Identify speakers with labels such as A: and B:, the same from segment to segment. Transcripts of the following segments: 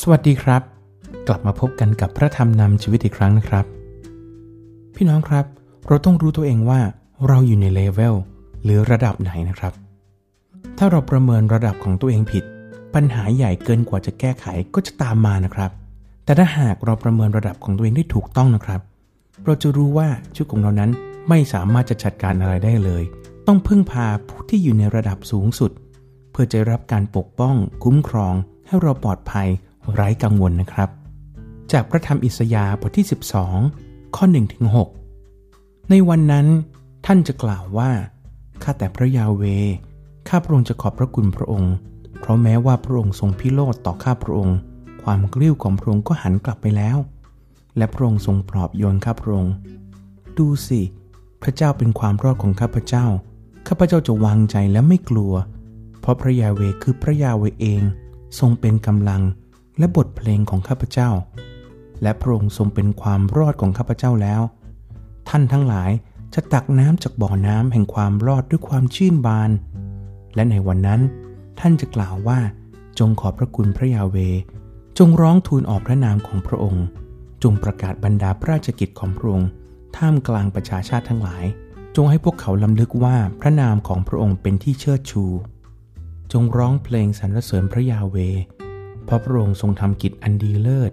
A: สวัสดีครับ กลับมาพบกันกับพระธรรมนำชีวิตอีกครั้งนะครับ พี่น้องครับ เราต้องรู้ตัวเองว่าเราอยู่ในเลเวลหรือระดับไหนนะครับ ถ้าเราประเมินระดับของตัวเองผิด ปัญหาใหญ่เกินกว่าจะแก้ไขก็จะตามมานะครับ แต่ถ้าหากเราประเมินระดับของตัวเองได้ถูกต้องนะครับ เราจะรู้ว่าชีวิตของเรานั้นไม่สามารถจะจัดการอะไรได้เลย ต้องพึ่งพาผู้ที่อยู่ในระดับสูงสุด เพื่อจะรับการปกป้อง คุ้มครอง ให้เราปลอดภัย ไร้กังวลนะครับ จากพระธรรมอิสยาห์บทที่ 12 ข้อ1ถึง6ในวันนั้นท่านจะกล่าวว่า ข้าแต่พระยาเว ข้าพระองค์จะขอบพระคุณพระองค์ เพราะแม้ว่าพระองค์ทรงพิโรธต่อข้าพระองค์ ความกลิ้วของพระองค์ก็หันกลับไปแล้ว และพระองค์ทรงปลอบโยนข้าพระองค์ ดูสิ พระเจ้าเป็นความรอดของข้าพเจ้า ข้าพเจ้าจะวางใจและไม่กลัว เพราะพระยาเวคือพระยาเวเอง ทรงเป็นกำลัง และบทเพลงของข้าพเจ้า และพระองค์ทรงเป็นความรอดของข้าพเจ้าแล้ว ท่านทั้งหลายจะตักน้ำจากบ่อน้ำแห่งความรอดด้วยความชื่นบาน และในวันนั้น ท่านจะกล่าวว่า จงขอบพระคุณพระยาเว จงร้องทูลออกพระนามของพระองค์ จงประกาศบรรดาพระราชกิจของพระองค์ท่ามกลางประชาชาติทั้งหลาย จงให้พวกเขาลำลึกว่าพระนามของพระองค์เป็นที่เชิดชู จงร้องเพลงสรรเสริญพระยาเว เพราะพระองค์ทรงทำกิจอันดีเลิศ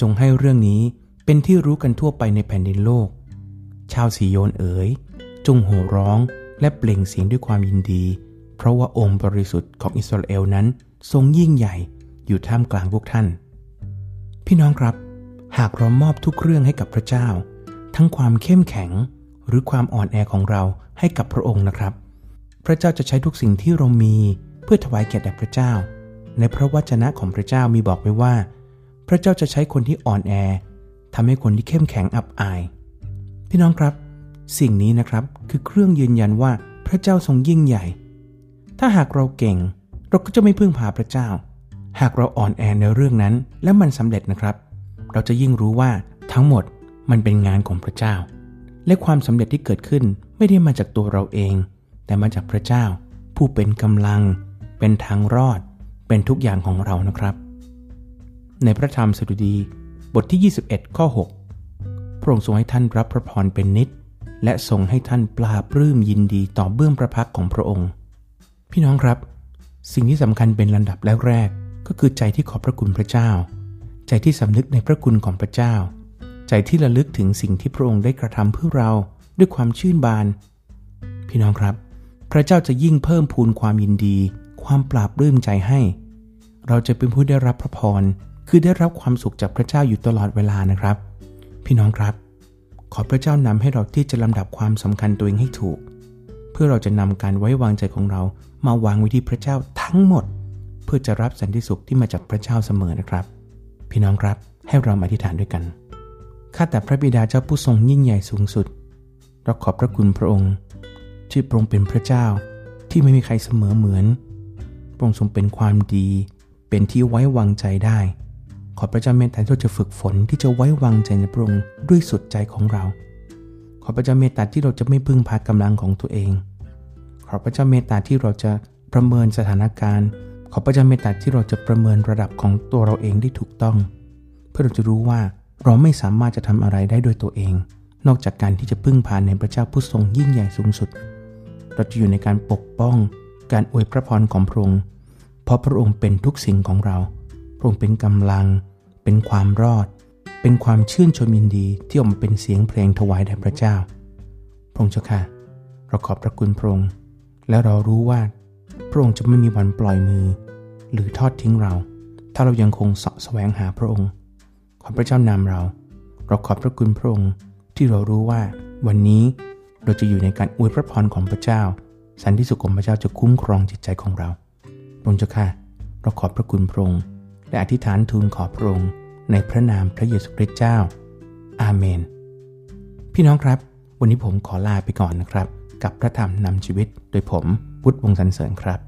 A: จงให้เรื่องนี้เป็นที่รู้กันทั่วไปในแผ่นดินโลก ชาวสีโยนเอ๋ย จงโห่ร้องและเปล่งเสียงด้วยความยินดี เพราะว่าองค์บริสุทธิ์ของอิสราเอลนั้นทรงยิ่งใหญ่อยู่ท่ามกลางพวกท่าน พี่น้องครับ หากเรามอบทุกเรื่องให้กับพระเจ้า ทั้งความเข้มแข็งหรือความอ่อนแอของเราให้กับพระองค์นะครับ พระเจ้าจะใช้ทุกสิ่งที่เรามีเพื่อถวายแก่แด่พระเจ้า ในพระวจนะของพระเจ้ามีบอกไว้ว่า พระเจ้าจะใช้คนที่อ่อนแอทำให้คนที่เข้มแข็งอับอาย พี่น้องครับ สิ่งนี้นะครับคือเครื่องยืนยันว่าพระเจ้าทรงยิ่งใหญ่ ถ้าหากเราเก่ง เราก็จะไม่พึ่งพาพระเจ้า หากเราอ่อนแอในเรื่องนั้น และมันสำเร็จนะครับ เราจะยิ่งรู้ว่าทั้งหมดมันเป็นงานของพระเจ้า และความสำเร็จที่เกิดขึ้นไม่ได้มาจากตัวเราเอง แต่มาจากพระเจ้า ผู้เป็นกำลัง เป็นทางรอด เป็นทุกอย่างของเรานะครับ ในพระธรรมสดุดีบทที่ 21 ข้อ 6 พระองค์ทรงให้ท่านรับพระพรเป็นนิด และทรงให้ท่านปลาปลื้มยินดีต่อเบื้องพระพักของพระองค์ พี่น้องครับ สิ่งที่สำคัญเป็นลำดับแรกๆก็คือใจที่ขอบพระคุณพระเจ้า ใจที่สำนึกในพระคุณของพระเจ้า ใจที่ระลึกถึงสิ่งที่พระองค์ได้กระทำเพื่อเราด้วยความชื่นบาน พี่น้องครับ พระเจ้าจะยิ่งเพิ่มพูนความยินดี ความปราบรื่มใจให้ เราจะเป็นผู้ได้รับพระพร คือได้รับความสุขจากพระเจ้าอยู่ตลอดเวลานะครับ พี่น้องครับ ขอพระเจ้านำให้เราที่จะลำดับความสำคัญตัวเองให้ถูก เพื่อเราจะนำการไว้วางใจของเรามาวางไว้ที่พระเจ้าทั้งหมด เพื่อจะรับสันติสุขที่มาจากพระเจ้าเสมอนะครับ พี่น้องครับให้เราอธิษฐานด้วยกันข้าแต่พระบิดาเจ้าผู้ทรงยิ่งใหญ่สูงสุดเราขอบพระคุณพระองค์ที่พระองค์เป็นพระเจ้าที่ไม่มีใครเสมอเหมือน ระองค์ทรงเป็นความดี เป็นที่ไว้วางใจได้ ขอพระเจ้าเมตตาที่เราจะฝึกฝนที่จะไว้วางใจในพระองค์ด้วยสุดใจของเรา ขอพระเจ้าเมตตาที่เราจะไม่พึ่งพากำลังของตัวเอง ขอพระเจ้าเมตตาที่เราจะประเมินสถานการณ์ ขอพระเจ้าเมตตาที่เราจะประเมินระดับของตัวเราเองได้ถูกต้อง เพื่อเราจะรู้ว่าเราไม่สามารถจะทำอะไรได้ด้วยตัวเอง นอกจากการที่จะพึ่งพาในพระเจ้าผู้ทรงยิ่งใหญ่สูงสุด เราจะอยู่ในการปกป้อง การอวยพระพรของพระองค์ เพราะพระองค์เป็นทุกสิ่งของเรา พระองค์เป็นกำลัง เป็นความรอด เป็นความชื่นชมยินดีที่ออกมาเป็นเสียงเพลงถวายแด่พระเจ้า พระองค์เจ้าค่ะเราขอบพระคุณพระองค์ และเรารู้ว่า พระองค์จะไม่มีวันปล่อยมือ หรือทอดทิ้งเรา ถ้าเรายังคงเสาะแสวงหาพระองค์ ขอพระเจ้านำเรา เราขอบพระคุณพระองค์ที่เรารู้ว่าวันนี้เราจะอยู่ในการอวยพระพรของพระเจ้า สันติสุขของพระเจ้าจะคุ้มครองจิตใจของเราพระองค์เจ้าค่ะเราขอบพระคุณพระองค์และอธิษฐานทูลขอพระองค์ในพระนามพระเยซูคริสต์เจ้า อาเมน พี่น้องครับ วันนี้ผมขอลาไปก่อนนะครับ กับพระธรรมนำชีวิตโดยผมพุทธวงศ์สันเสริญครับ